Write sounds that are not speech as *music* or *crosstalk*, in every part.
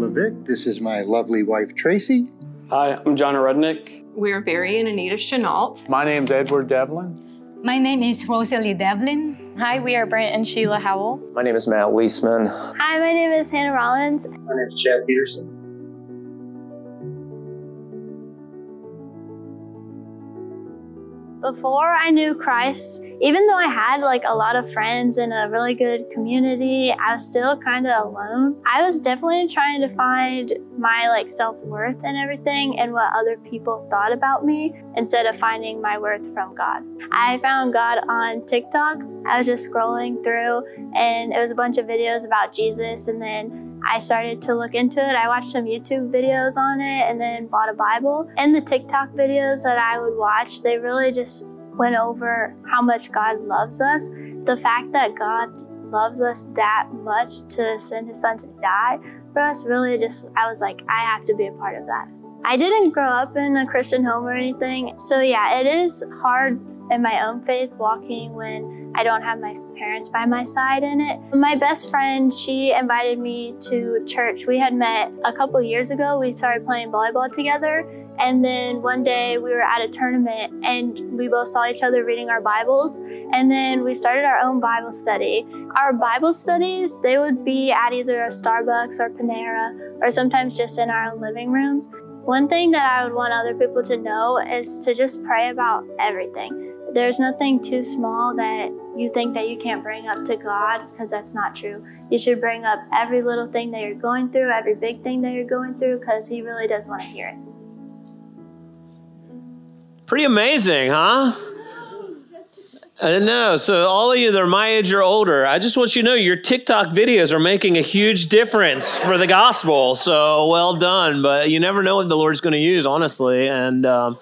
Levick. This is my lovely wife, Tracy. Hi, I'm John Rudnick. We're Barry and Anita Chenault. My name's Edward Devlin. My name is Rosalie Devlin. Hi, we are Brent and Sheila Howell. My name is Matt Leisman. Hi, my name is Hannah Rollins. My name is Chad Peterson. Before I knew Christ, even though I had like a lot of friends and a really good community, I was still kind of alone. I was definitely trying to find my like self-worth and everything and what other people thought about me instead of finding my worth from God. I found God on TikTok. I was just scrolling through and it was a bunch of videos about Jesus and then I started to look into it. I watched some YouTube videos on it and then bought a Bible. And the TikTok videos that I would watch, they really just went over how much God loves us. The fact that God loves us that much to send his son to die for us really just, I was like, I have to be a part of that. I didn't grow up in a Christian home or anything. So, yeah, it is hard in my own faith walking when I don't have my parents by my side in it. My best friend, she invited me to church. We had met a couple years ago. We started playing volleyball together. And then one day we were at a tournament and we both saw each other reading our Bibles. And then we started our own Bible study. Our Bible studies, they would be at either a Starbucks or Panera or sometimes just in our living rooms. One thing that I would want other people to know is to just pray about everything. There's nothing too small that you think that you can't bring up to God because that's not true. You should bring up every little thing that you're going through, every big thing that you're going through because He really does want to hear it. Pretty amazing, huh? I know. So, all of you that are my age or older, I just want you to know your TikTok videos are making a huge difference for the gospel. So, well done. But you never know what the Lord's going to use, honestly. And, um,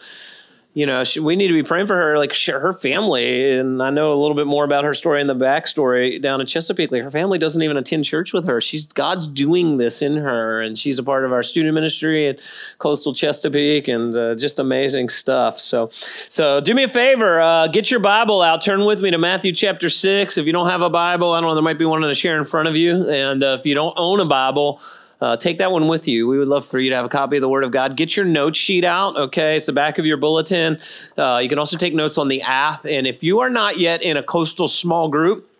you know, she, we need to be praying for her, like her family. And I know a little bit more about her story and the backstory down in Chesapeake. Like her family doesn't even attend church with her. She's God's doing this in her, and she's a part of our student ministry at Coastal Chesapeake, and uh, just amazing stuff. So, so do me a favor, uh, get your Bible out. Turn with me to Matthew chapter six. If you don't have a Bible, I don't know, there might be one to share in front of you, and uh, if you don't own a Bible uh, take that one with you. We would love for you to have a copy of the Word of God. Get your note sheet out, okay? It's the back of your bulletin. Uh, you can also take notes on the app. And if you are not yet in a coastal small group,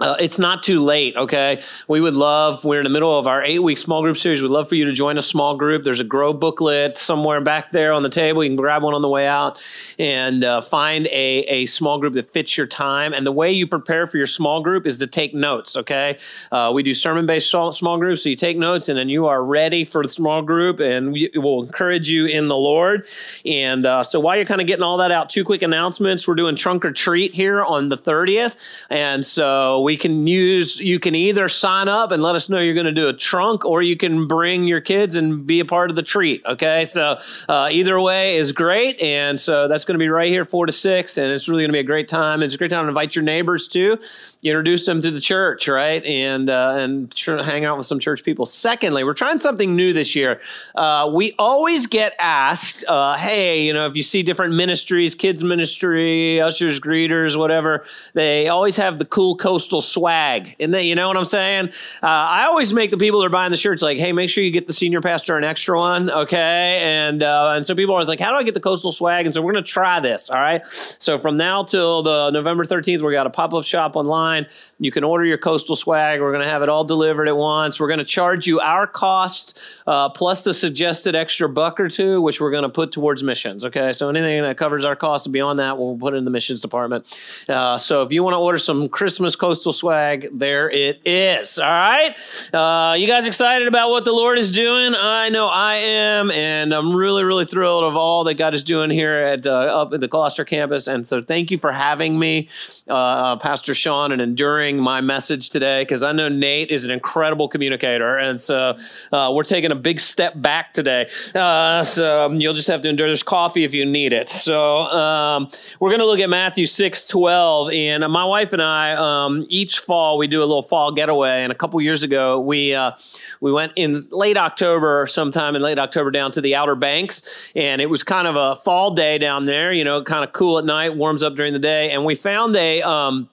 uh, it's not too late, okay? We would love, we're in the middle of our eight week small group series. We'd love for you to join a small group. There's a grow booklet somewhere back there on the table. You can grab one on the way out and uh, find a, a small group that fits your time. And the way you prepare for your small group is to take notes, okay? Uh, we do sermon based small groups, so you take notes and then you are ready for the small group and we will encourage you in the Lord. And uh, so while you're kind of getting all that out, two quick announcements. We're doing trunk or treat here on the 30th. And so we can use, you can either sign up and let us know you're going to do a trunk, or you can bring your kids and be a part of the treat. Okay. So uh, either way is great. And so that's going to be right here, four to six. And it's really going to be a great time. It's a great time to invite your neighbors too. Introduce them to the church, right? And, uh, and hang out with some church people. Secondly, we're trying something new this year. Uh, we always get asked, uh, hey, you know, if you see different ministries, kids ministry, ushers, greeters, whatever, they always have the cool coastal swag. And then, you know what I'm saying? Uh, I always make the people that are buying the shirts like, hey, make sure you get the senior pastor an extra one, okay? And uh, and so people are always like, how do I get the coastal swag? And so we're to try this, all right? So from now till the November 13th, we got a pop up shop online. You can order your coastal swag. We're going to have it all delivered at once. We're going to charge you our cost uh, plus the suggested extra buck or two, which we're going to put towards missions, okay? So anything that covers our cost beyond that, we'll put in the missions department. Uh, so if you want to order some Christmas coastal Coastal Swag, there it is. All right. Uh, you guys excited about what the Lord is doing? I know I am, and I'm really, really thrilled of all that God is doing here at uh, up at the Gloucester campus. And so, thank you for having me, uh, uh Pastor Sean, and enduring my message today because I know Nate is an incredible communicator, and so uh, we're taking a big step back today. Uh, so um, you'll just have to endure. this coffee if you need it. So um, we're going to look at Matthew six twelve, and my wife and I. Um, each fall we do a little fall getaway. And a couple years ago, we uh, we went in late October, sometime in late October, down to the Outer Banks, and it was kind of a fall day down there. You know, kind of cool at night, warms up during the day, and we found a um,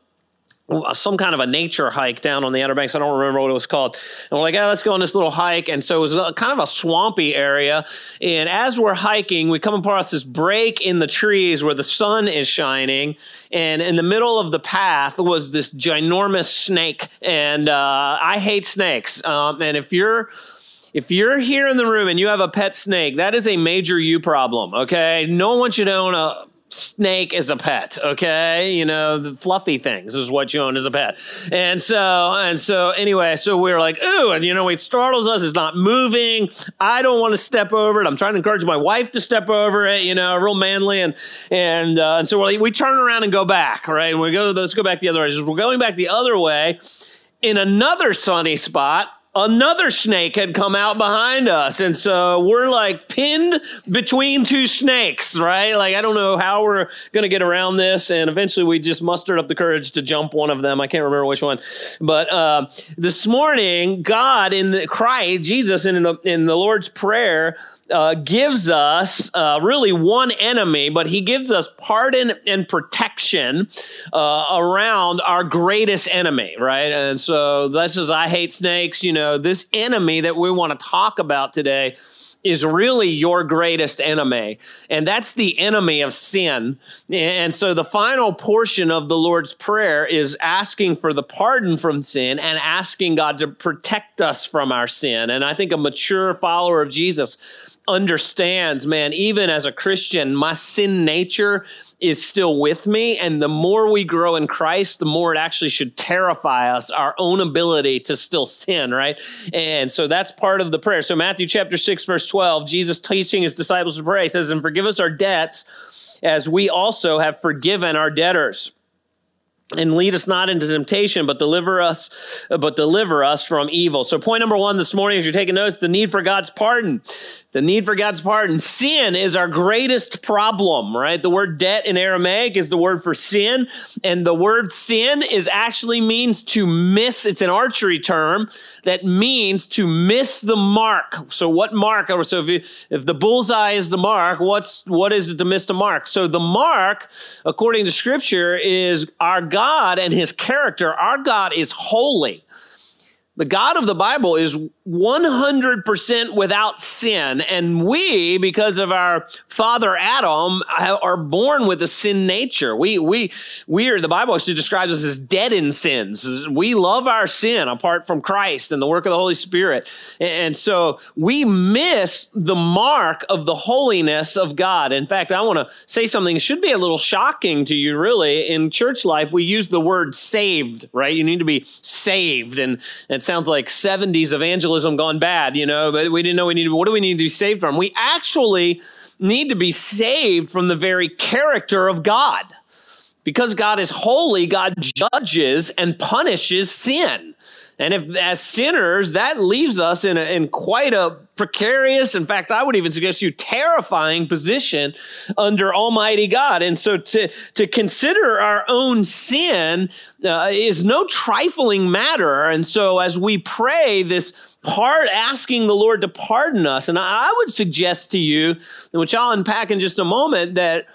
some kind of a nature hike down on the Outer Banks. I don't remember what it was called. And we're like, oh, let's go on this little hike. And so it was a, kind of a swampy area. And as we're hiking, we come across this break in the trees where the sun is shining. And in the middle of the path was this ginormous snake. And uh, I hate snakes. Um, and if you're if you're here in the room and you have a pet snake, that is a major you problem, okay? No one should own a snake as a pet, okay? You know, the fluffy things is what you own as a pet. And so, and so anyway, so we are like, ooh, and you know, it startles us, it's not moving. I don't want to step over it. I'm trying to encourage my wife to step over it, you know, real manly. And, and, uh, and so we we turn around and go back, right? And we go, let's go back the other way. We're going back the other way in another sunny spot another snake had come out behind us. And so we're like pinned between two snakes, right? Like, I don't know how we're going to get around this. And eventually we just mustered up the courage to jump one of them. I can't remember which one. But uh, this morning, God in the Christ, Jesus in the, in the Lord's Prayer, uh, gives us uh, really one enemy, but he gives us pardon and protection uh, around our greatest enemy, right? And so this is I hate snakes. You know, this enemy that we want to talk about today is really your greatest enemy. And that's the enemy of sin. And so the final portion of the Lord's Prayer is asking for the pardon from sin and asking God to protect us from our sin. And I think a mature follower of Jesus understands, man, even as a Christian, my sin nature is still with me. And the more we grow in Christ, the more it actually should terrify us, our own ability to still sin, right? And so that's part of the prayer. So, Matthew chapter 6, verse 12, Jesus teaching his disciples to pray says, And forgive us our debts as we also have forgiven our debtors and lead us not into temptation but deliver us but deliver us from evil so point number one this morning as you're taking notes the need for god's pardon the need for God's pardon. Sin is our greatest problem, right? The word debt in Aramaic is the word for sin. And the word sin is actually means to miss. It's an archery term that means to miss the mark. So what mark? So if, you, if the bullseye is the mark, what's, what is it to miss the mark? So the mark, according to scripture, is our God and his character. Our God is holy. The God of the Bible is 100% without sin. And we, because of our father Adam, are born with a sin nature. We, we, we are, the Bible actually describes us as dead in sins. We love our sin apart from Christ and the work of the Holy Spirit. And so we miss the mark of the holiness of God. In fact, I want to say something that should be a little shocking to you, really. In church life, we use the word saved, right? You need to be saved. And it sounds like 70s evangelism evangelism gone bad, you know, but we didn't know we needed, what do we need to be saved from? We actually need to be saved from the very character of God. Because God is holy, God judges and punishes sin. And if as sinners, that leaves us in, a, in quite a precarious, in fact, I would even suggest you terrifying position under Almighty God. And so to, to consider our own sin uh, is no trifling matter. And so as we pray this part asking the Lord to pardon us. And I would suggest to you, which I'll unpack in just a moment, that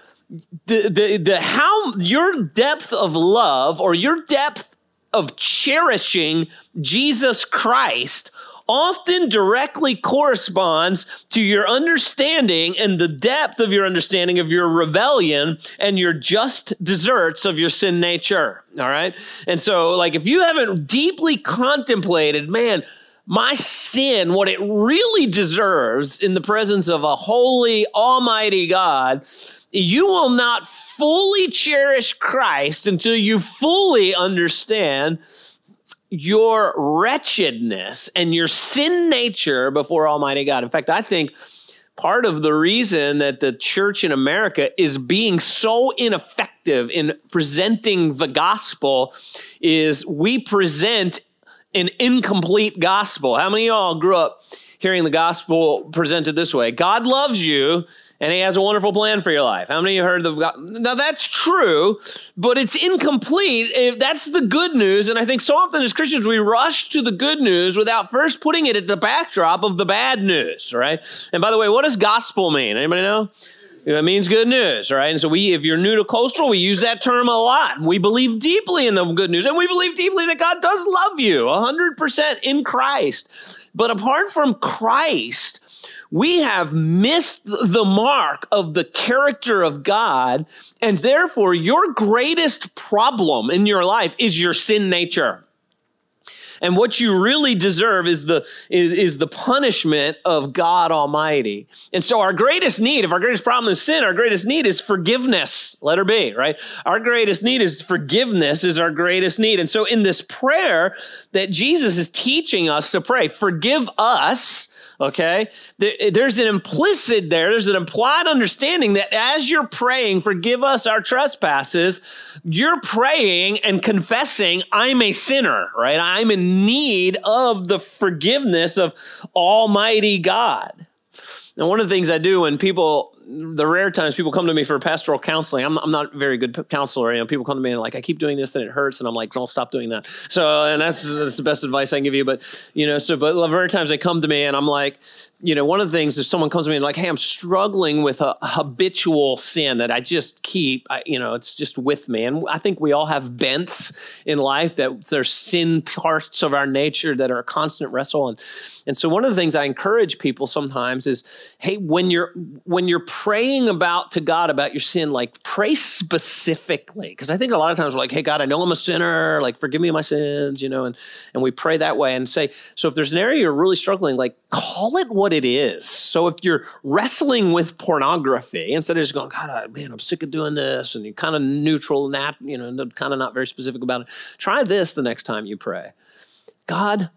the, the, the how your depth of love or your depth of cherishing Jesus Christ often directly corresponds to your understanding and the depth of your understanding of your rebellion and your just deserts of your sin nature. All right. And so, like, if you haven't deeply contemplated, man, my sin, what it really deserves in the presence of a holy, almighty God, you will not fully cherish Christ until you fully understand your wretchedness and your sin nature before Almighty God. In fact, I think part of the reason that the church in America is being so ineffective in presenting the gospel is we present an incomplete gospel. How many of y'all grew up hearing the gospel presented this way? God loves you and he has a wonderful plan for your life. How many of you heard the Now that's true, but it's incomplete. That's the good news. And I think so often as Christians, we rush to the good news without first putting it at the backdrop of the bad news, right? And by the way, what does gospel mean? Anybody know? It means good news, right? And so we, if you're new to coastal, we use that term a lot. We believe deeply in the good news, and we believe deeply that God does love you, hundred percent in Christ. But apart from Christ, we have missed the mark of the character of God, and therefore your greatest problem in your life is your sin nature. And what you really deserve is the, is, is the punishment of God Almighty. And so our greatest need, if our greatest problem is sin, our greatest need is forgiveness. Let her be, right? Our greatest need is forgiveness is our greatest need. And so in this prayer that Jesus is teaching us to pray, forgive us, okay? There's an implicit there, there's an implied understanding that as you're praying, forgive us our trespasses, you're praying and confessing, I'm a sinner, right? I'm in need of the forgiveness of Almighty God. Now, one of the things I do when people the rare times people come to me for pastoral counseling, I'm, I'm not a very good counselor. You know, people come to me and like, I keep doing this and it hurts, and I'm like, don't stop doing that. So, and that's that's the best advice I can give you. But you know, so but the rare times they come to me and I'm like, you know, one of the things is someone comes to me and like, hey, I'm struggling with a habitual sin that I just keep, I, you know, it's just with me. And I think we all have bents in life that there's sin parts of our nature that are a constant wrestle. And and so one of the things I encourage people sometimes is, hey, when you're when you're praying about to God about your sin, like pray specifically. Because I think a lot of times we're like, hey, God, I know I'm a sinner, like forgive me my sins, you know, and and we pray that way and say, so if there's an area you're really struggling, like call it what it is. So if you're wrestling with pornography, instead of just going, God, man, I'm sick of doing this, and you're kind of neutral, nat, you know, kind of not very specific about it, try this the next time you pray. God,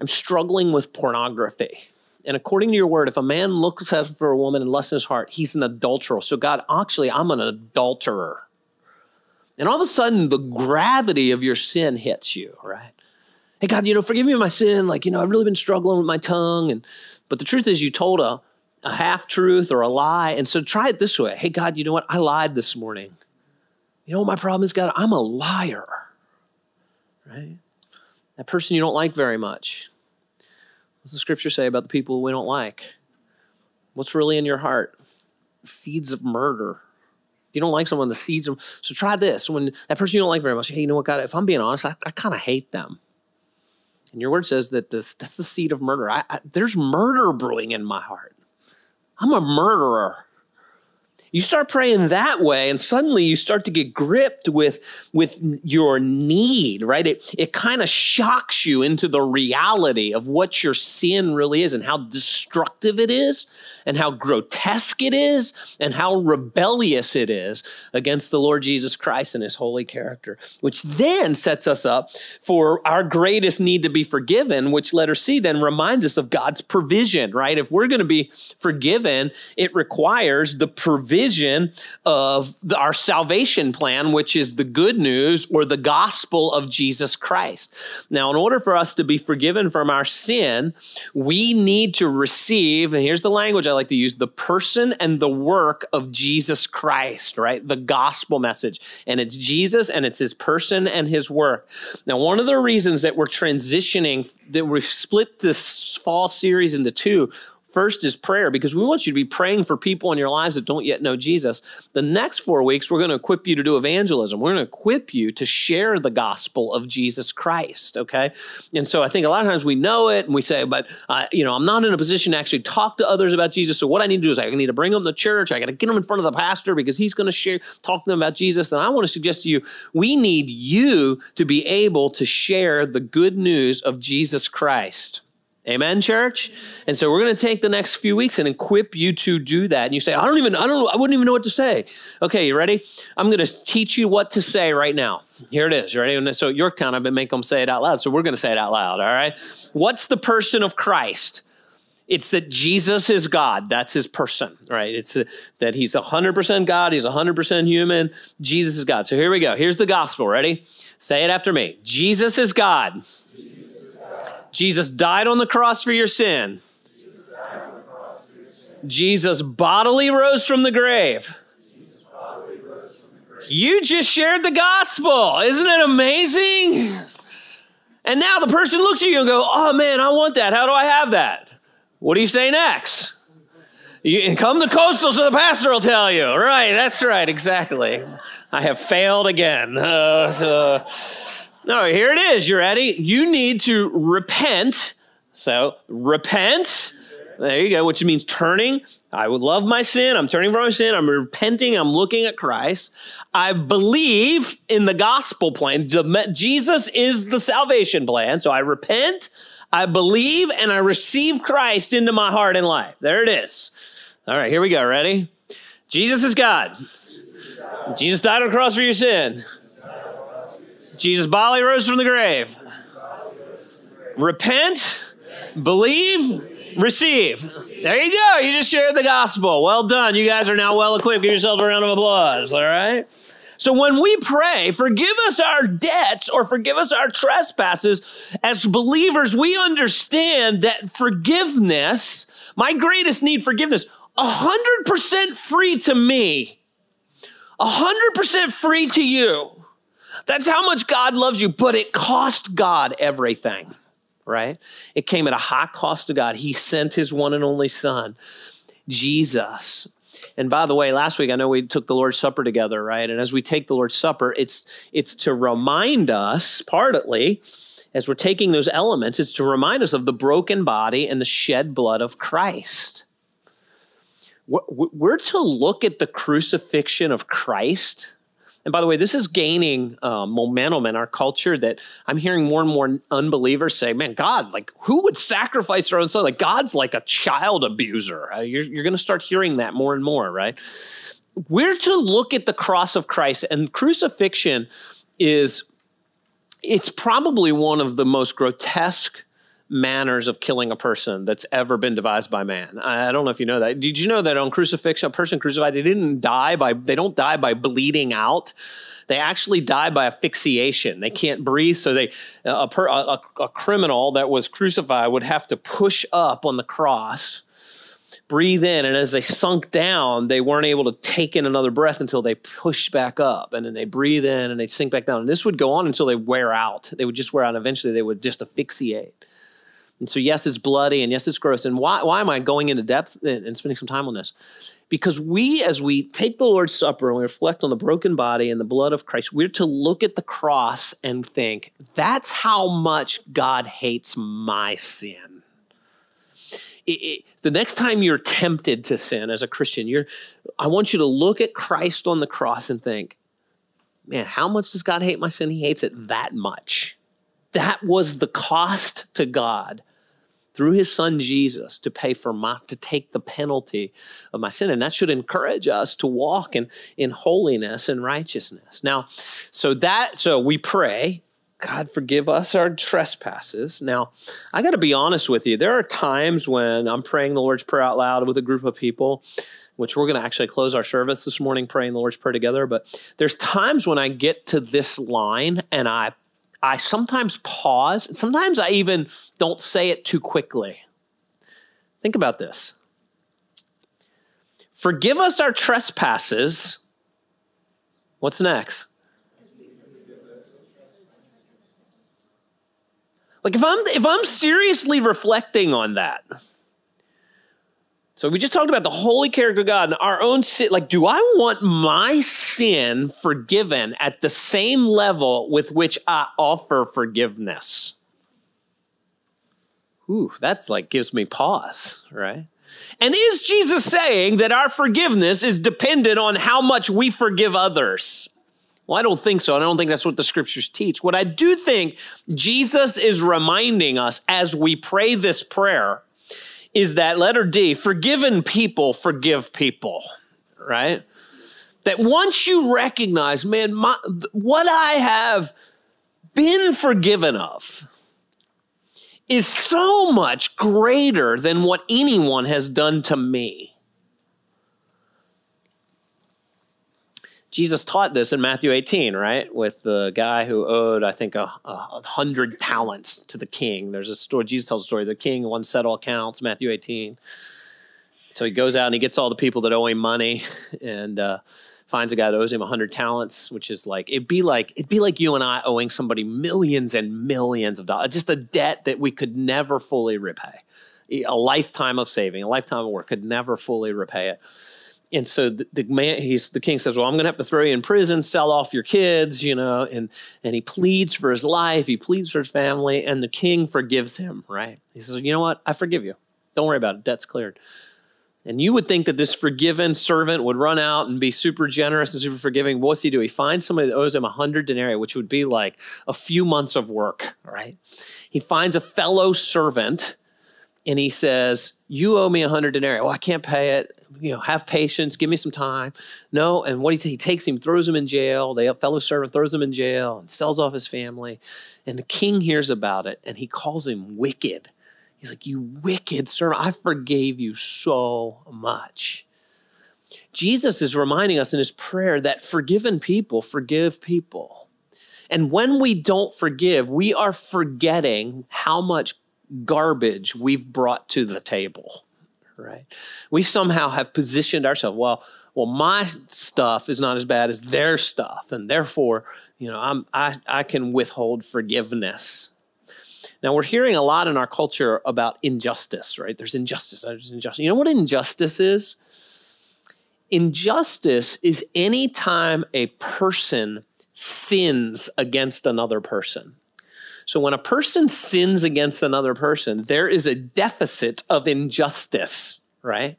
I'm struggling with pornography. And according to your word, if a man looks for a woman and lusts in his heart, he's an adulterer. So, God, actually, I'm an adulterer. And all of a sudden, the gravity of your sin hits you, right? Hey, God, you know, forgive me my sin. Like, you know, I've really been struggling with my tongue. And but the truth is, you told a, a half truth or a lie. And so try it this way. Hey, God, you know what? I lied this morning. You know what my problem is, God? I'm a liar, right? That person you don't like very much. What's the scripture say about the people we don't like? What's really in your heart? Seeds of murder. If you don't like someone, the seeds of so try this. When that person you don't like very much, hey, you know what, God, if I'm being honest, I, I kind of hate them. And your word says that this, that's the seed of murder. I, I, there's murder brewing in my heart. I'm a murderer you start praying that way and suddenly you start to get gripped with with your need right? It, it kind of shocks you into the reality of what your sin really is and how destructive it is and how grotesque it is and how rebellious it is against the lord jesus christ and his holy character which then sets us up for our greatest need to be forgiven which letter c then reminds us of god's provision right? If we're going to be forgiven it requires the provision vision of the, our salvation plan, which is the good news or the gospel of Jesus Christ. Now, in order for us to be forgiven from our sin, we need to receive, and here's the language I like to use the person and the work of Jesus Christ, right? The gospel message. And it's Jesus and it's his person and his work. Now, one of the reasons that we're transitioning, that we've split this fall series into two, First is prayer because we want you to be praying for people in your lives that don't yet know Jesus. The next four weeks, we're going to equip you to do evangelism. We're going to equip you to share the gospel of Jesus Christ. Okay. And so I think a lot of times we know it and we say, but, uh, you know, I'm not in a position to actually talk to others about Jesus. So what I need to do is I need to bring them to church. I got to get them in front of the pastor because he's going to share, talk to them about Jesus. And I want to suggest to you, we need you to be able to share the good news of Jesus Christ. Amen, church? And so we're going to take the next few weeks and equip you to do that. And you say, I don't even, I don't, know, I wouldn't even know what to say. Okay, you ready? I'm going to teach you what to say right now. Here it is. You ready? So Yorktown, I've been making them say it out loud. So we're going to say it out loud. All right. What's the person of Christ? It's that Jesus is God. That's his person, right? It's uh, that he's 100% God. He's 100% human. Jesus is God. So here we go. Here's the gospel. Ready? Say it after me. Jesus is God. Jesus died on the cross for your sin. Jesus bodily rose from the grave. You just shared the gospel. Isn't it amazing? And now the person looks at you and go, "Oh man, I want that. How do I have that?" What do you say next? You, come to coastal so the pastor will tell you. Right, that's right, exactly. I have failed again. *laughs* Uh, no, here it is. You ready? You need to repent. So, repent. There you go, which means turning. I would love my sin. I'm turning from my sin. I'm repenting. I'm looking at Christ. I believe in the gospel plan. Jesus is the salvation plan. So I repent, I believe, and I receive Christ into my heart and life. There it is. All right, here we go. Ready? Jesus is God. Jesus died on the cross for your sin. Jesus' body rose from the grave. Repent, believe, receive. There you go. You just shared the gospel. Well done. You guys are now well equipped. Give yourselves a round of applause. All right. So when we pray, forgive us our debts or forgive us our trespasses, as believers, we understand that forgiveness, my greatest need, forgiveness, 100% free to me, 100% free to you. That's how much God loves you, but it cost God everything, right? It came at a high cost to God. He sent his one and only Son, Jesus. And by the way, last week I know we took the Lord's Supper together, right? And as we take the Lord's Supper, it's it's to remind us, partly, as we're taking those elements, it's to remind us of the broken body and the shed blood of Christ. We're to look at the crucifixion of Christ and by the way, this is gaining uh, momentum in our culture that I'm hearing more and more unbelievers say, man, God, like, who would sacrifice their own son? Like, God's like a child abuser. Uh, you're, you're going to start hearing that more and more, right? We're to look at the cross of Christ, and crucifixion is, it's probably one of the most grotesque manners of killing a person that's ever been devised by man. I don't know if you know that. Did you know that on crucifixion, a person crucified, they didn't die by, they don't die by bleeding out. They actually die by asphyxiation. They can't breathe, so they a, per, a, a criminal that was crucified would have to push up on the cross, breathe in, and as they sunk down, they weren't able to take in another breath until they pushed back up, and then they breathe in and they sink back down. And this would go on until they wear out. They would just wear out. Eventually, they would just asphyxiate. And so, yes, it's bloody and yes, it's gross. And why, why am I going into depth and spending some time on this? Because we, as we take the Lord's Supper and we reflect on the broken body and the blood of Christ, we're to look at the cross and think, that's how much God hates my sin. It, it, the next time you're tempted to sin as a Christian, you're, I want you to look at Christ on the cross and think, man, how much does God hate my sin? He hates it that much. That was the cost to God through his son Jesus to pay for my to take the penalty of my sin and that should encourage us to walk in in holiness and righteousness now so that so we pray God forgive us our trespasses. Now, I got to be honest with you. There are times when I'm praying the Lord's Prayer out loud with a group of people, which we're going to actually close our service this morning praying the Lord's Prayer together. But there's times when I get to this line and I I sometimes pause. And Sometimes I even don't say it too quickly. Think about this. Forgive us our trespasses. What's next? Like if I'm if I'm seriously reflecting on that, so we just talked about the holy character of God and our own sin. Like, do I want my sin forgiven at the same level with which I offer forgiveness? Ooh, that's like gives me pause, right? And is Jesus saying that our forgiveness is dependent on how much we forgive others? Well, I don't think so. And I don't think that's what the scriptures teach. What I do think Jesus is reminding us as we pray this prayer is that letter D, forgiven people forgive people, right? That once you recognize, man, my, what I have been forgiven of is so much greater than what anyone has done to me. Jesus taught this in Matthew 18, right? With the guy who owed, I think, a, a, hundred talents to the king. There's a story, Jesus tells a story. The king wants to settle accounts, Matthew 18. So he goes out and he gets all the people that owe him money *laughs* and uh, finds a guy that owes him a hundred talents, which is like, it'd be like, it'd be like you and I owing somebody millions and millions of dollars, just a debt that we could never fully repay a lifetime of saving, a lifetime of work could never fully repay it. And so the, the man, he's the king says, "Well, I'm going to have to throw you in prison, sell off your kids, you know." And and he pleads for his life, he pleads for his family, and the king forgives him. Right? He says, "You know what? I forgive you. Don't worry about it. Debt's cleared." And you would think that this forgiven servant would run out and be super generous and super forgiving. What's he do? He finds somebody that owes him a hundred denarii, which would be like a few months of work, right? He finds a fellow servant and he says, You owe me a hundred denarii. Well, I can't pay it. You know, have patience, give me some time. No, and what he, he takes him, throws him in jail. The fellow servant throws him in jail and sells off his family. And the king hears about it and he calls him wicked He's like, You wicked servant, I forgave you so much. Jesus is reminding us in his prayer that forgiven people forgive people. And when we don't forgive, we are forgetting how much garbage we've brought to the table, right? We somehow have positioned ourselves, well, well, my stuff is not as bad as their stuff, and therefore, you know, I'm, I, I can withhold forgiveness. Now we're hearing a lot in our culture about injustice, right? There's injustice. There's injustice. You know what injustice is? Injustice is any time a person sins against another person. So when a person sins against another person, there is a deficit of injustice, right?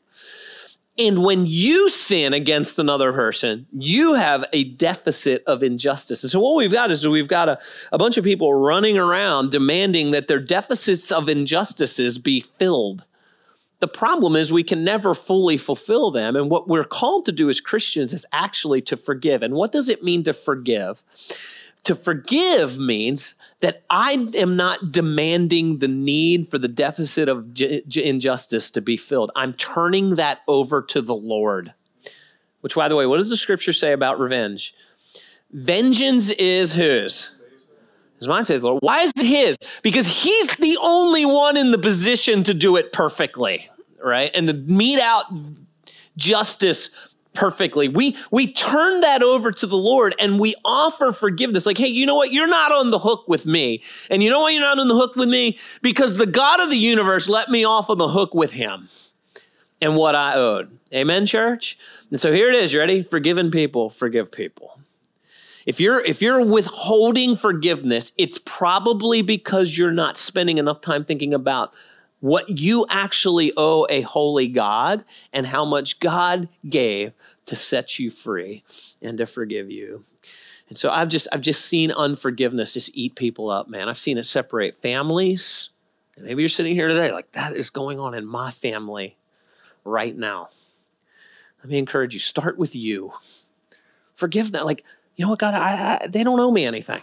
And when you sin against another person, you have a deficit of injustice. And so what we've got is we've got a, a bunch of people running around demanding that their deficits of injustices be filled. The problem is we can never fully fulfill them. And what we're called to do as Christians is actually to forgive. And what does it mean to forgive? To forgive means that I am not demanding the need for the deficit of j- injustice to be filled. I'm turning that over to the Lord. Which, by the way, what does the scripture say about revenge? Vengeance is whose? Is mine, says Lord. Why is it his? Because he's the only one in the position to do it perfectly, right? And to mete out justice perfectly. We we turn that over to the Lord and we offer forgiveness. Like, hey, you know what? You're not on the hook with me. And you know why you're not on the hook with me? Because the God of the universe let me off on the hook with him and what I owed. Amen, church? And so here it is. You ready? Forgiven people, forgive people. If you're if you're withholding forgiveness, it's probably because you're not spending enough time thinking about what you actually owe a holy God and how much God gave to set you free and to forgive you. And so I've just I've just seen unforgiveness just eat people up, man. I've seen it separate families. And maybe you're sitting here today like that is going on in my family right now. Let me encourage you. Start with you. Forgive them. Like, you know what, God, I, I, they don't owe me anything.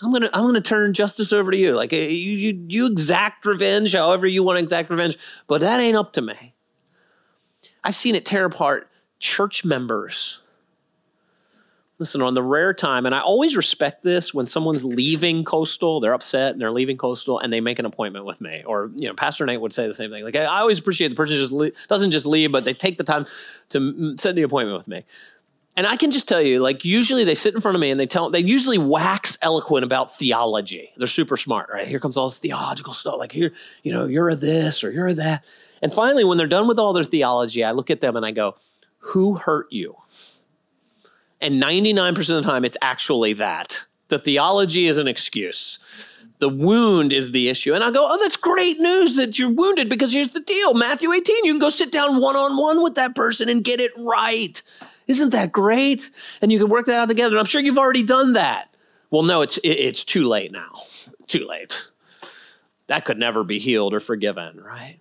I'm gonna I'm gonna turn justice over to you. Like eh, you you you exact revenge, however you want to exact revenge, but that ain't up to me. I've seen it tear apart church members. Listen, on the rare time, and I always respect this when someone's leaving Coastal, they're upset and they're leaving Coastal, and they make an appointment with me. Or you know, Pastor Nate would say the same thing. Like I always appreciate the person just leave, doesn't just leave, but they take the time to set the appointment with me. And I can just tell you, like, usually they sit in front of me and they tell, they usually wax eloquent about theology. They're super smart, right? Here comes all this theological stuff. Like, here, you know, you're a this or you're a that. And finally, when they're done with all their theology, I look at them and I go, who hurt you? And 99% of the time, it's actually that. The theology is an excuse. The wound is the issue. And I go, oh, that's great news that you're wounded because here's the deal Matthew 18, you can go sit down one on one with that person and get it right. Isn't that great? And you can work that out together. And I'm sure you've already done that. Well, no, it's it's too late now. Too late. That could never be healed or forgiven, right?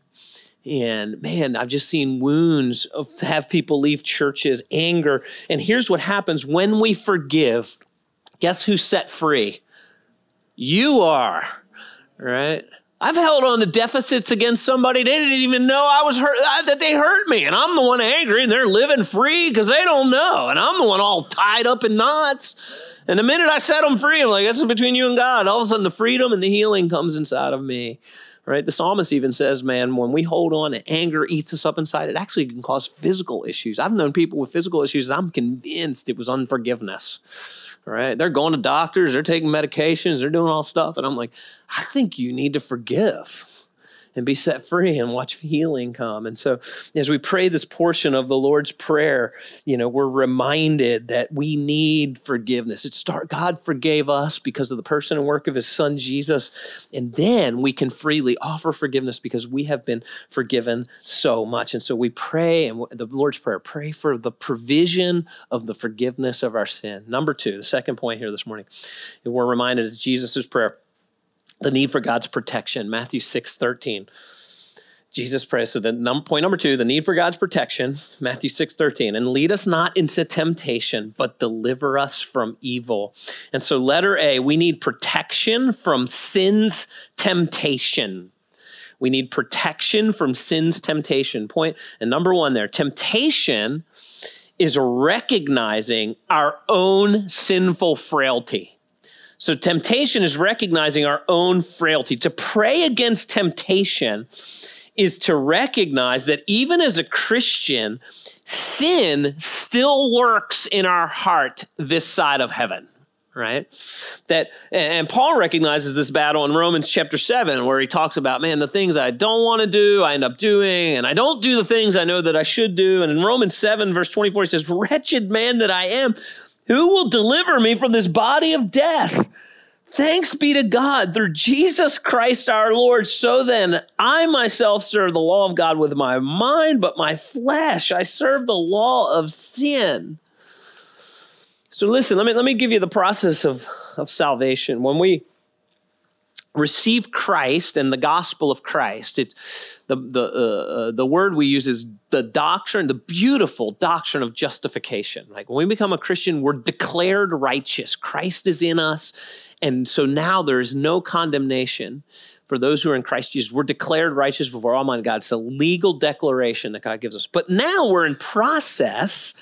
And man, I've just seen wounds of, have people leave churches, anger. And here's what happens when we forgive. Guess who's set free? You are, right? I've held on to deficits against somebody they didn't even know I was hurt that they hurt me, and I'm the one angry, and they're living free because they don't know, and I'm the one all tied up in knots. And the minute I set them free, I'm like, that's between you and God. All of a sudden, the freedom and the healing comes inside of me. Right? The psalmist even says, man, when we hold on and anger eats us up inside, it actually can cause physical issues. I've known people with physical issues. I'm convinced it was unforgiveness right? They're going to doctors, they're taking medications, they're doing all stuff. And I'm like, I think you need to forgive. And be set free and watch healing come. And so as we pray this portion of the Lord's Prayer, you know, we're reminded that we need forgiveness. It start God forgave us because of the person and work of his son Jesus. And then we can freely offer forgiveness because we have been forgiven so much. And so we pray and the Lord's Prayer, pray for the provision of the forgiveness of our sin. Number two, the second point here this morning, we're reminded of Jesus' prayer the need for God's protection. Matthew 6 13. Jesus prays. So the num- point number two, the need for God's protection, Matthew 6 13. And lead us not into temptation, but deliver us from evil. And so letter A, we need protection from sin's temptation. We need protection from sin's temptation. Point and number one there, temptation is recognizing our own sinful frailty. So temptation is recognizing our own frailty. To pray against temptation is to recognize that even as a Christian, sin still works in our heart this side of heaven right that and paul recognizes this battle in romans chapter 7 where he talks about man the things i don't want to do i end up doing and i don't do the things i know that i should do and in romans 7 verse 24 he says wretched man that i am who will deliver me from this body of death? Thanks be to God through Jesus Christ our Lord. So then, I myself serve the law of God with my mind, but my flesh, I serve the law of sin. So listen, let me, let me give you the process of, of salvation. When we receive Christ and the gospel of Christ. It's the the uh, uh, the word we use is the doctrine, the beautiful doctrine of justification. Like when we become a Christian, we're declared righteous. Christ is in us, and so now there is no condemnation for those who are in Christ Jesus. We're declared righteous before Almighty God. It's a legal declaration that God gives us. But now we're in process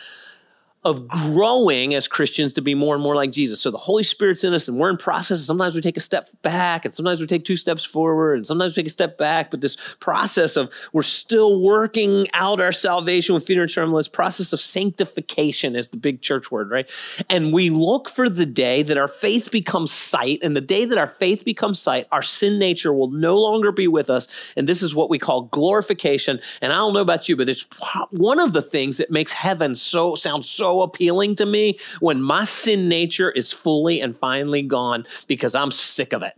of growing as Christians to be more and more like Jesus. So the Holy Spirit's in us and we're in process. Sometimes we take a step back and sometimes we take two steps forward and sometimes we take a step back. But this process of we're still working out our salvation with fear and trembling, this process of sanctification is the big church word, right? And we look for the day that our faith becomes sight. And the day that our faith becomes sight, our sin nature will no longer be with us. And this is what we call glorification. And I don't know about you, but it's one of the things that makes heaven so sound so appealing to me when my sin nature is fully and finally gone because I'm sick of it.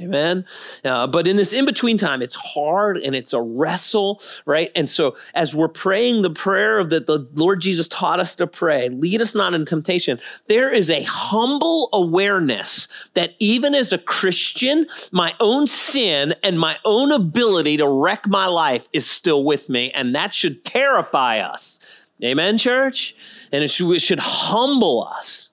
Amen. Uh, but in this in between time, it's hard and it's a wrestle, right? And so as we're praying the prayer of that the Lord Jesus taught us to pray, lead us not in temptation, there is a humble awareness that even as a Christian, my own sin and my own ability to wreck my life is still with me. And that should terrify us. Amen, church? And it should, humble us.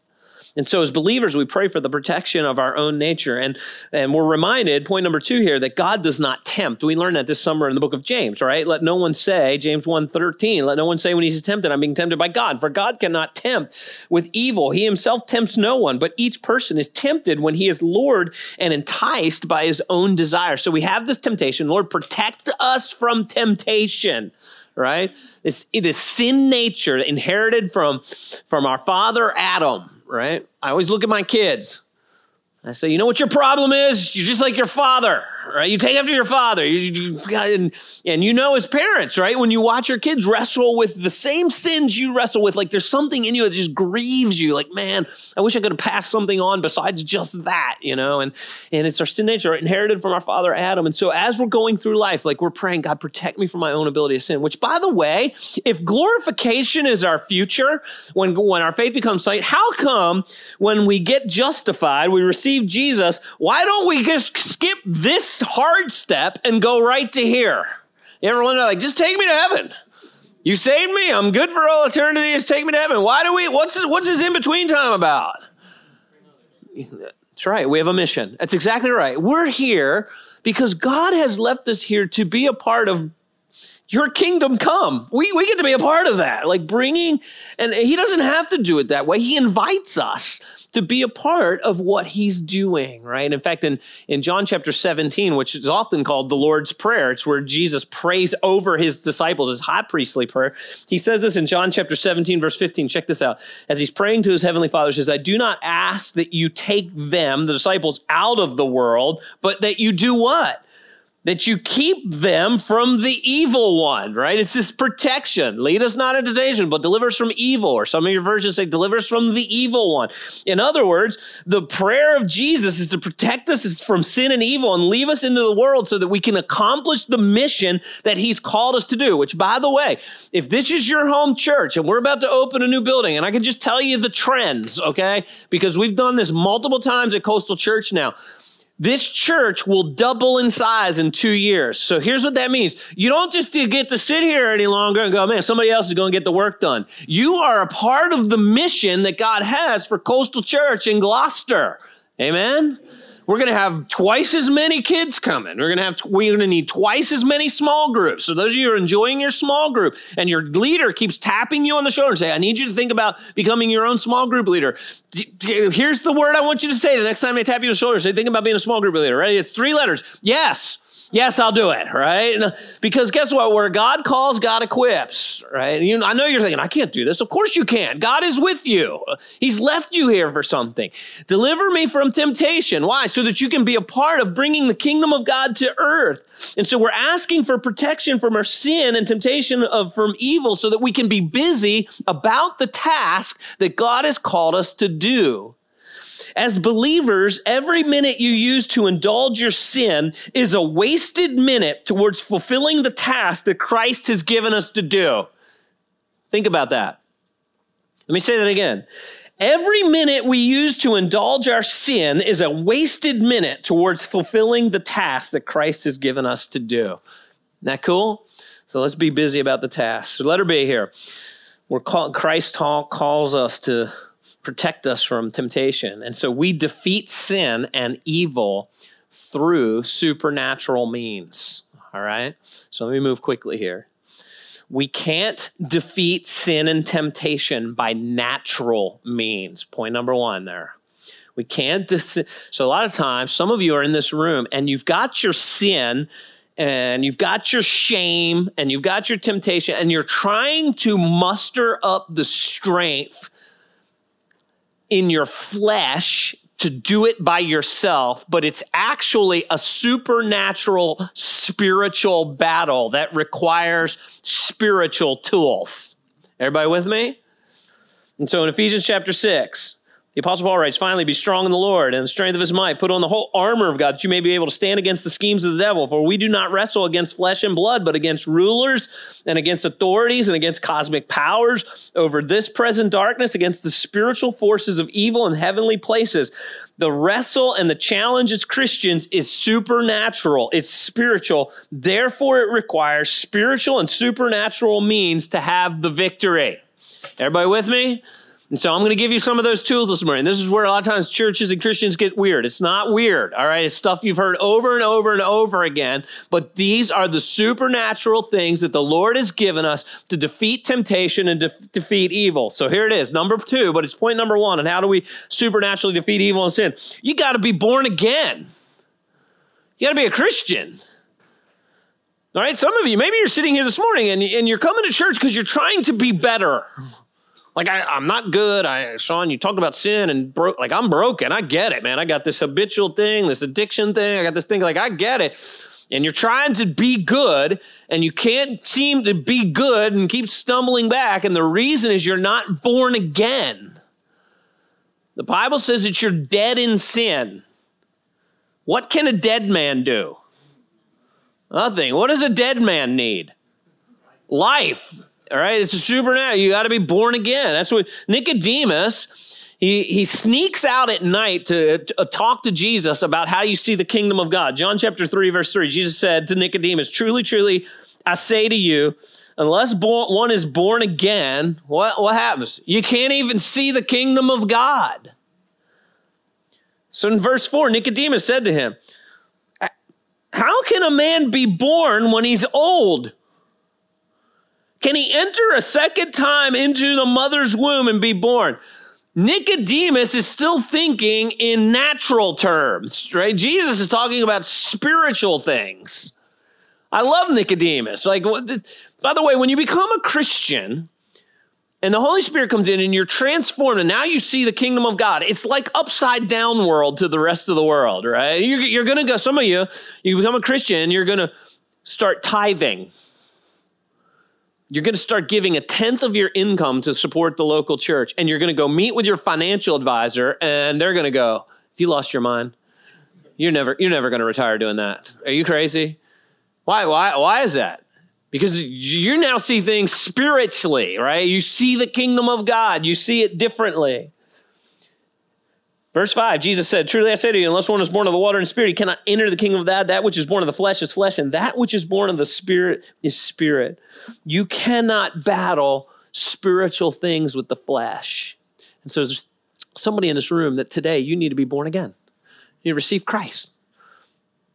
And so, as believers, we pray for the protection of our own nature. And, and we're reminded, point number two here, that God does not tempt. We learned that this summer in the book of James, right? Let no one say, James 1 13, let no one say when he's tempted, I'm being tempted by God. For God cannot tempt with evil. He himself tempts no one, but each person is tempted when he is lured and enticed by his own desire. So we have this temptation. Lord, protect us from temptation right? This, sin nature inherited from, from our father Adam, right? I always look at my kids. I say, you know what your problem is? You're just like your father, right? You take after your father. You, you, and, and you know, as parents, right? When you watch your kids wrestle with the same sins you wrestle with, like there's something in you that just grieves you. Like, man, I wish I could have passed something on besides just that, you know? And, and it's our sin nature inherited from our father Adam. And so as we're going through life, like we're praying, God, protect me from my own ability to sin, which by the way, if glorification is our future, when, when our faith becomes sight, how come when we get justified, we receive Jesus, why don't we just skip this hard step and go right to here. You ever wonder, like, just take me to heaven? You saved me. I'm good for all eternity. Just take me to heaven. Why do we? What's this, what's this in between time about? That's right. We have a mission. That's exactly right. We're here because God has left us here to be a part of your kingdom come. We, we get to be a part of that, like bringing, and he doesn't have to do it that way. He invites us to be a part of what he's doing, right? In fact, in, in John chapter 17, which is often called the Lord's Prayer, it's where Jesus prays over his disciples, his high priestly prayer. He says this in John chapter 17, verse 15. Check this out. As he's praying to his heavenly father, he says, I do not ask that you take them, the disciples, out of the world, but that you do what? That you keep them from the evil one, right? It's this protection. Lead us not into temptation, but deliver us from evil. Or some of your versions say, deliver us from the evil one. In other words, the prayer of Jesus is to protect us from sin and evil and leave us into the world so that we can accomplish the mission that he's called us to do. Which, by the way, if this is your home church and we're about to open a new building, and I can just tell you the trends, okay? Because we've done this multiple times at Coastal Church now. This church will double in size in two years. So here's what that means. You don't just get to sit here any longer and go, man, somebody else is going to get the work done. You are a part of the mission that God has for Coastal Church in Gloucester. Amen. We're going to have twice as many kids coming. We're going to have we're going to need twice as many small groups. So those of you who are enjoying your small group and your leader keeps tapping you on the shoulder and say, "I need you to think about becoming your own small group leader." Here's the word I want you to say the next time they tap you on the shoulder. Say, "Think about being a small group leader." Right? It's three letters. Yes. Yes, I'll do it, right? Uh, because guess what? Where God calls, God equips, right? You, I know you're thinking, I can't do this. Of course you can. God is with you. He's left you here for something. Deliver me from temptation. Why? So that you can be a part of bringing the kingdom of God to earth. And so we're asking for protection from our sin and temptation of from evil so that we can be busy about the task that God has called us to do. As believers, every minute you use to indulge your sin is a wasted minute towards fulfilling the task that Christ has given us to do. Think about that. Let me say that again. Every minute we use to indulge our sin is a wasted minute towards fulfilling the task that Christ has given us to do. Isn't that cool? So let's be busy about the task. So let her be here. We're Christ calls us to protect us from temptation. And so we defeat sin and evil through supernatural means. All right? So let me move quickly here. We can't defeat sin and temptation by natural means. Point number one there. We can't. De- so, a lot of times, some of you are in this room and you've got your sin and you've got your shame and you've got your temptation and you're trying to muster up the strength in your flesh to do it by yourself, but it's actually a supernatural spiritual battle that requires spiritual tools. Everybody with me? And so in Ephesians chapter 6, the Apostle Paul writes, Finally, be strong in the Lord and the strength of his might. Put on the whole armor of God that you may be able to stand against the schemes of the devil. For we do not wrestle against flesh and blood, but against rulers and against authorities and against cosmic powers over this present darkness, against the spiritual forces of evil in heavenly places. The wrestle and the challenge as Christians is supernatural, it's spiritual. Therefore, it requires spiritual and supernatural means to have the victory. Everybody with me? And so I'm going to give you some of those tools this morning. This is where a lot of times churches and Christians get weird. It's not weird, all right? It's stuff you've heard over and over and over again. But these are the supernatural things that the Lord has given us to defeat temptation and de- defeat evil. So here it is, number two, but it's point number one. And how do we supernaturally defeat evil and sin? You got to be born again. You got to be a Christian. All right, some of you, maybe you're sitting here this morning and, and you're coming to church because you're trying to be better. Like I, am not good. I, Shaun, you talked about sin and broke. Like I'm broken. I get it, man. I got this habitual thing, this addiction thing. I got this thing. Like I get it. And you're trying to be good, and you can't seem to be good, and keep stumbling back. And the reason is you're not born again. The Bible says that you're dead in sin. What can a dead man do? Nothing. What does a dead man need? Life. All right, it's supernatural. You got to be born again. That's what Nicodemus. He, he sneaks out at night to, to, talk to Jesus about how you see the kingdom of God. John chapter 3, verse 3, Jesus said to Nicodemus, Truly, truly, I say to you, unless born, one is born again, what, what happens? You can't even see the kingdom of God. So in verse 4, Nicodemus said to him, How can a man be born when he's old? Can he enter a second time into the mother's womb and be born? Nicodemus is still thinking in natural terms, right? Jesus is talking about spiritual things. I love Nicodemus. Like, by the way, when you become a Christian, And the Holy Spirit comes in and you're transformed, and now you see the kingdom of God. It's like upside down world to the rest of the world, right? You're, you're gonna go, some of you, you become a Christian, you're gonna start tithing. You're gonna start giving a tenth of your income to support the local church, and you're gonna go meet with your financial advisor, and they're gonna go, if you lost your mind, you're never, you're never gonna retire doing that. Are you crazy? Why, why, why is that? because you now see things spiritually, right? You see the kingdom of God, you see it differently. Verse 5, Jesus said, Truly I say to you, unless one is born of the water and spirit, he cannot enter the kingdom of God. That which is born of the flesh is flesh, and that which is born of the spirit is spirit. You cannot battle spiritual things with the flesh. And so there's somebody in this room that today you need to be born again. You receive Christ.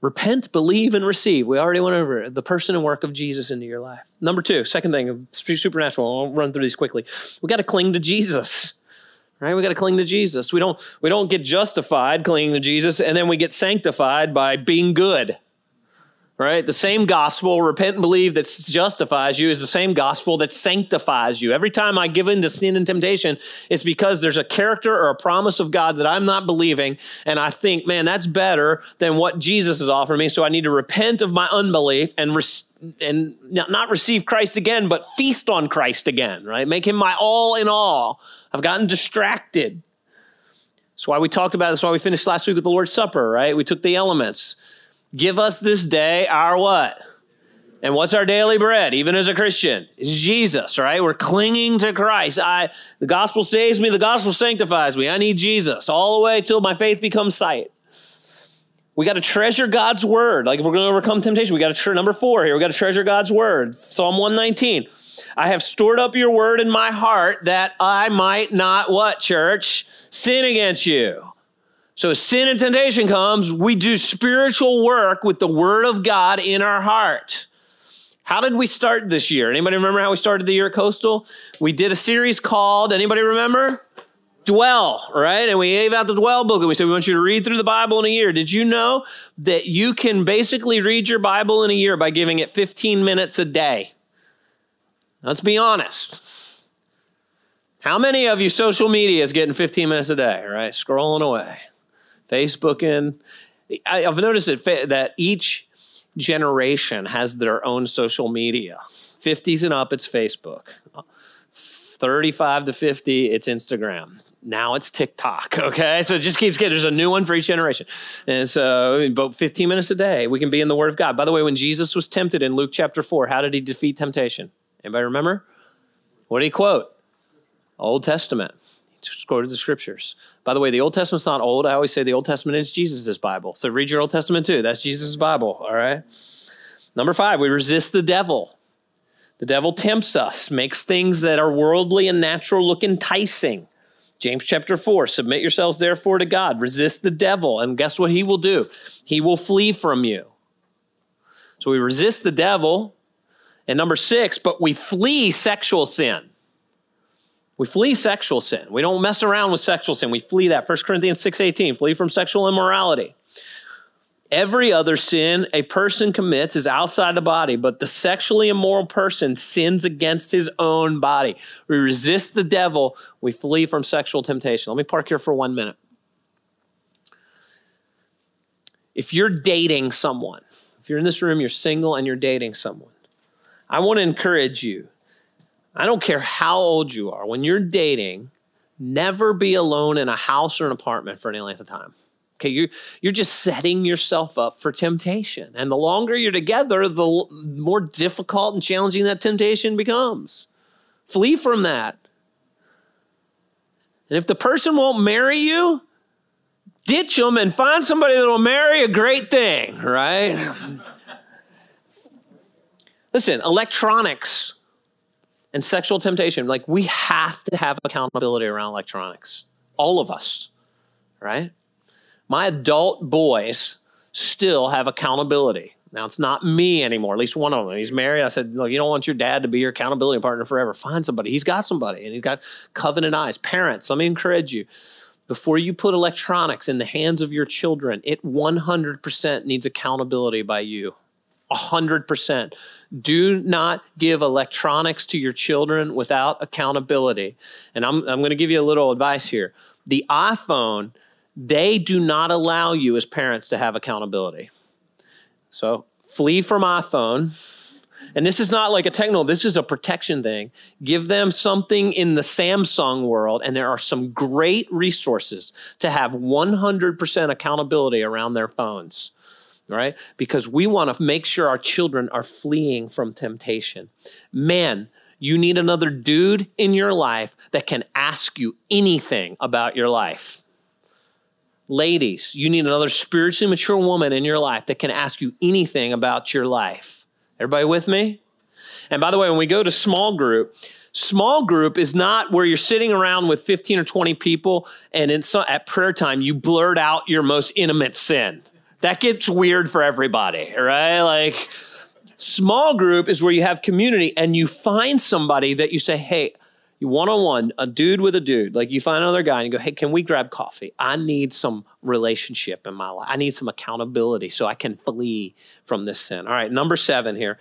Repent, believe, and receive. We already went over it. the person and work of Jesus into your life. Number two, second thing, supernatural. I'll run through these quickly. We got to cling to Jesus. Right? We got to cling to Jesus. We don't we don't get justified clinging to Jesus and then we get sanctified by being good right? The same gospel, repent and believe, that justifies you is the same gospel that sanctifies you. Every time I give in to sin and temptation, it's because there's a character or a promise of God that I'm not believing. And I think, man, that's better than what Jesus has offered me. So I need to repent of my unbelief and, re- and not receive Christ again, but feast on Christ again, right? Make him my all in all. I've gotten distracted. That's why we talked about. That's why we finished last week with the Lord's Supper, right? We took the elements. Give us this day our what? And what's our daily bread, even as a Christian? It's Jesus, right? We're clinging to Christ. I the gospel saves me, the gospel sanctifies me. I need Jesus all the way till my faith becomes sight. We got to treasure God's word. Like if we're going to overcome temptation, we got to tre- number four here. We got to treasure God's word. Psalm 119. I have stored up your word in my heart that I might not what, church? Sin against you. So as sin and temptation comes, we do spiritual work with the word of God in our heart. How did we start this year? Anybody remember how we started the year at Coastal? We did a series called, anybody remember? Dwell, right? And we gave out the Dwell book and we said, we want you to read through the Bible in a year. Did you know that you can basically read your Bible in a year by giving it 15 minutes a day? Let's be honest. How many of you social media is getting 15 minutes a day, right? Scrolling away. Facebooking. I, have noticed that, that each generation has their own social media. 50s and up, it's Facebook. 35 to 50, it's Instagram. Now it's TikTok. *laughs* Okay. So it just keeps getting, there's a new one for each generation. And so about 15 minutes a day, we can be in the Word of God. By the way, when Jesus was tempted in Luke chapter 4, how did he defeat temptation? Anybody remember? What did he quote? Old Testament He just quoted the scriptures. By the way, the Old Testament's not old. I always say the Old Testament is Jesus' Bible. So read your Old Testament too. That's Jesus' Bible, all right? Number five, we resist the devil. The devil tempts us, makes things that are worldly and natural look enticing. James chapter 4 Submit yourselves therefore to God, resist the devil, and guess what he will do? He will flee from you. So we resist the devil. And number six, but we flee sexual sin. We flee sexual sin. We don't mess around with sexual sin. We flee that. 1 Corinthians 6:18, flee from sexual immorality. Every other sin a person commits is outside the body, but the sexually immoral person sins against his own body. We resist the devil, we flee from sexual temptation. Let me park here for one minute. If you're dating someone, if you're in this room, you're single and you're dating someone, I want to encourage you I don't care how old you are, when you're dating, never be alone in a house or an apartment for any length of time. Okay, you're, you're just setting yourself up for temptation. And the longer you're together, the more difficult and challenging that temptation becomes. Flee from that. And if the person won't marry you, ditch them and find somebody that will marry a great thing, right? Listen, electronics and sexual temptation, like we have to have accountability around electronics. All of us, right? My adult boys still have accountability. Now it's not me anymore. At least one of them. He's married. I said, "Look, you don't want your dad to be your accountability partner forever. Find somebody. He's got somebody, and he's got covenant eyes. Parents, let me encourage you: before you put electronics in the hands of your children, it 100% needs accountability by you. 100%. Do not give electronics to your children without accountability. And I'm, I'm going to give you a little advice here. The iPhone, they do not allow you as parents to have accountability. So flee from iPhone. And this is not like a technical, this is a protection thing. Give them something in the Samsung world, and there are some great resources to have 100% accountability around their phones right? Because we want to make sure our children are fleeing from temptation. Man, you need another dude in your life that can ask you anything about your life. Ladies, you need another spiritually mature woman in your life that can ask you anything about your life. Everybody with me? And by the way, when we go to small group, small group is not where you're sitting around with 15 or 20 people and in, at prayer time you blurt out your most intimate sin that gets weird for everybody, right? Like, small group is where you have community and you find somebody that you say, hey, one on one, a dude with a dude. Like you find another guy and you go, hey, can we grab coffee? I need some relationship in my life. I need some accountability so I can flee from this sin. All right, number seven here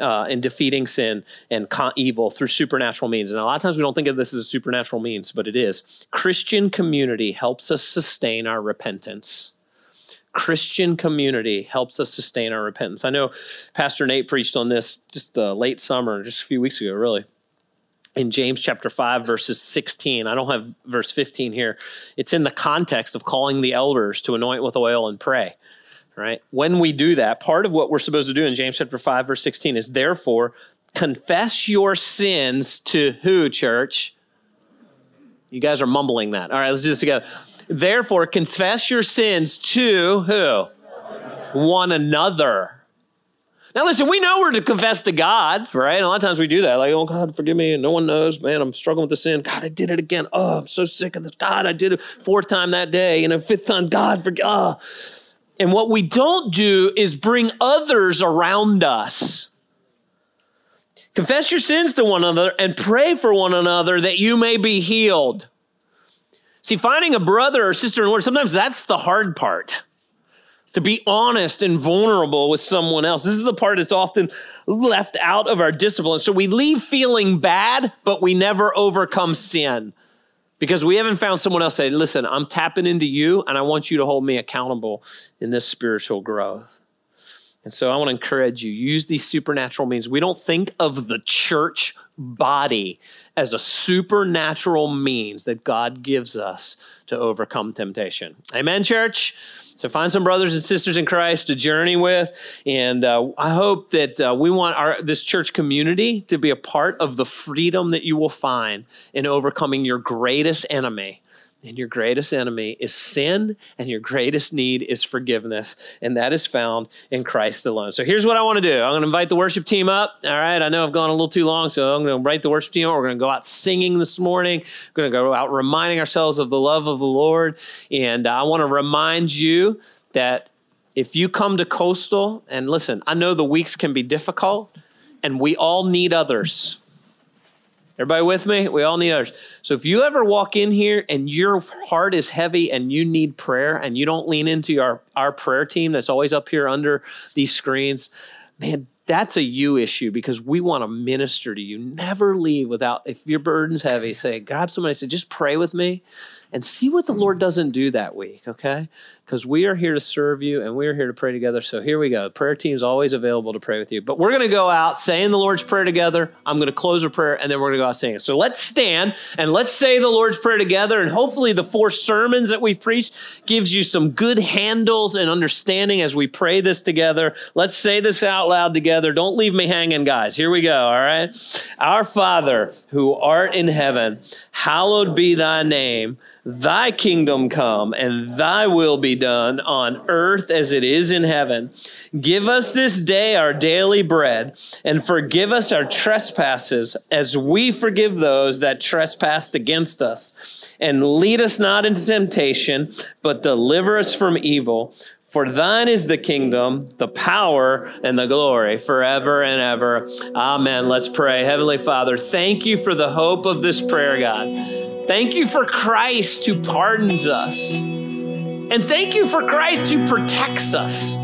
uh, in defeating sin and con- evil through supernatural means. And a lot of times we don't think of this as a supernatural means, but it is. Christian community helps us sustain our repentance. Christian community helps us sustain our repentance. I know Pastor Nate preached on this just uh, late summer, just a few weeks ago, really. In James chapter 5, verses 16. I don't have verse 15 here. It's in the context of calling the elders to anoint with oil and pray, right? When we do that, part of what we're supposed to do in James chapter 5, verse 16 is therefore confess your sins to who, church? You guys are mumbling that. All right, let's do this together Therefore, confess your sins to who? One another. Now, listen, we know we're to confess to God, right? a lot of times we do that. Like, oh, God, forgive me. And no one knows. Man, I'm struggling with the sin. God, I did it again. Oh, I'm so sick of this. God, I did it fourth time that day. And a fifth time, God, forgive. Oh. Ah. And what we don't do is bring others around us. Confess your sins to one another and pray for one another that you may be healed. See, finding a brother or sister in the Lord, sometimes that's the hard part. To be honest and vulnerable with someone else. This is the part that's often left out of our discipline. So we leave feeling bad, but we never overcome sin because we haven't found someone else say, listen, I'm tapping into you and I want you to hold me accountable in this spiritual growth. And so I want to encourage you use these supernatural means. We don't think of the church body as a supernatural means that God gives us to overcome temptation. Amen, church? So find some brothers and sisters in Christ to journey with, and uh, I hope that uh, we want our this church community to be a part of the freedom that you will find in overcoming your greatest enemy, and your greatest enemy is sin, and your greatest need is forgiveness. And that is found in Christ alone. So here's what I want to do I'm going to invite the worship team up. All right. I know I've gone a little too long, so I'm going to invite the worship team up. We're going to go out singing this morning. We're going to go out reminding ourselves of the love of the Lord. And I want to remind you that if you come to Coastal, and listen, I know the weeks can be difficult, and we all need others. Everybody with me? We all need others. So if you ever walk in here and your heart is heavy and you need prayer and you don't lean into our, our prayer team that's always up here under these screens, man, that's a you issue because we want to minister to you. Never leave without, if your burden's heavy, say, grab somebody, say, just pray with me and see what the Lord doesn't do that week, okay? Because we are here to serve you and we are here to pray together. So here we go. The prayer team is always available to pray with you. But we're going to go out saying the Lord's Prayer together. I'm going to close a prayer and then we're going to go out saying it. So let's stand and let's say the Lord's Prayer together. And hopefully the four sermons that we've preached gives you some good handles and understanding as we pray this together. Let's say this out loud together. Don't leave me hanging, guys. Here we go, all right? Our Father who art in heaven, hallowed be thy name. Thy kingdom come and thy will be done on earth as it is in heaven. Give us this day our daily bread and forgive us our trespasses as we forgive those that trespass against us. And lead us not into temptation, but deliver us from evil. For thine is the kingdom, the power, and the glory forever and ever. Amen. Let's pray. Heavenly Father, thank you for the hope of this prayer, God. Thank you for Christ who pardons us. And thank you for Christ who protects us.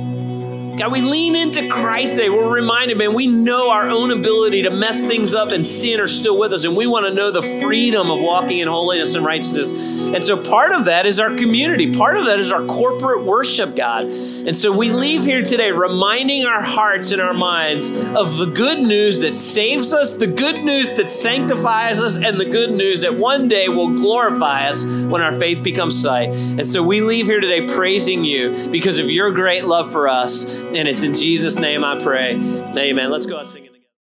God, we lean into Christ today. We're reminded, man, we know our own ability to mess things up and sin are still with us, and we want to know the freedom of walking in holiness and righteousness. And so part of that is our community. Part of that is our corporate worship, God. And so we leave here today reminding our hearts and our minds of the good news that saves us, the good news that sanctifies us, and the good news that one day will glorify us when our faith becomes sight. And so we leave here today praising you because of your great love for us. And it's in Jesus' name I pray. Amen. Let's go out singing.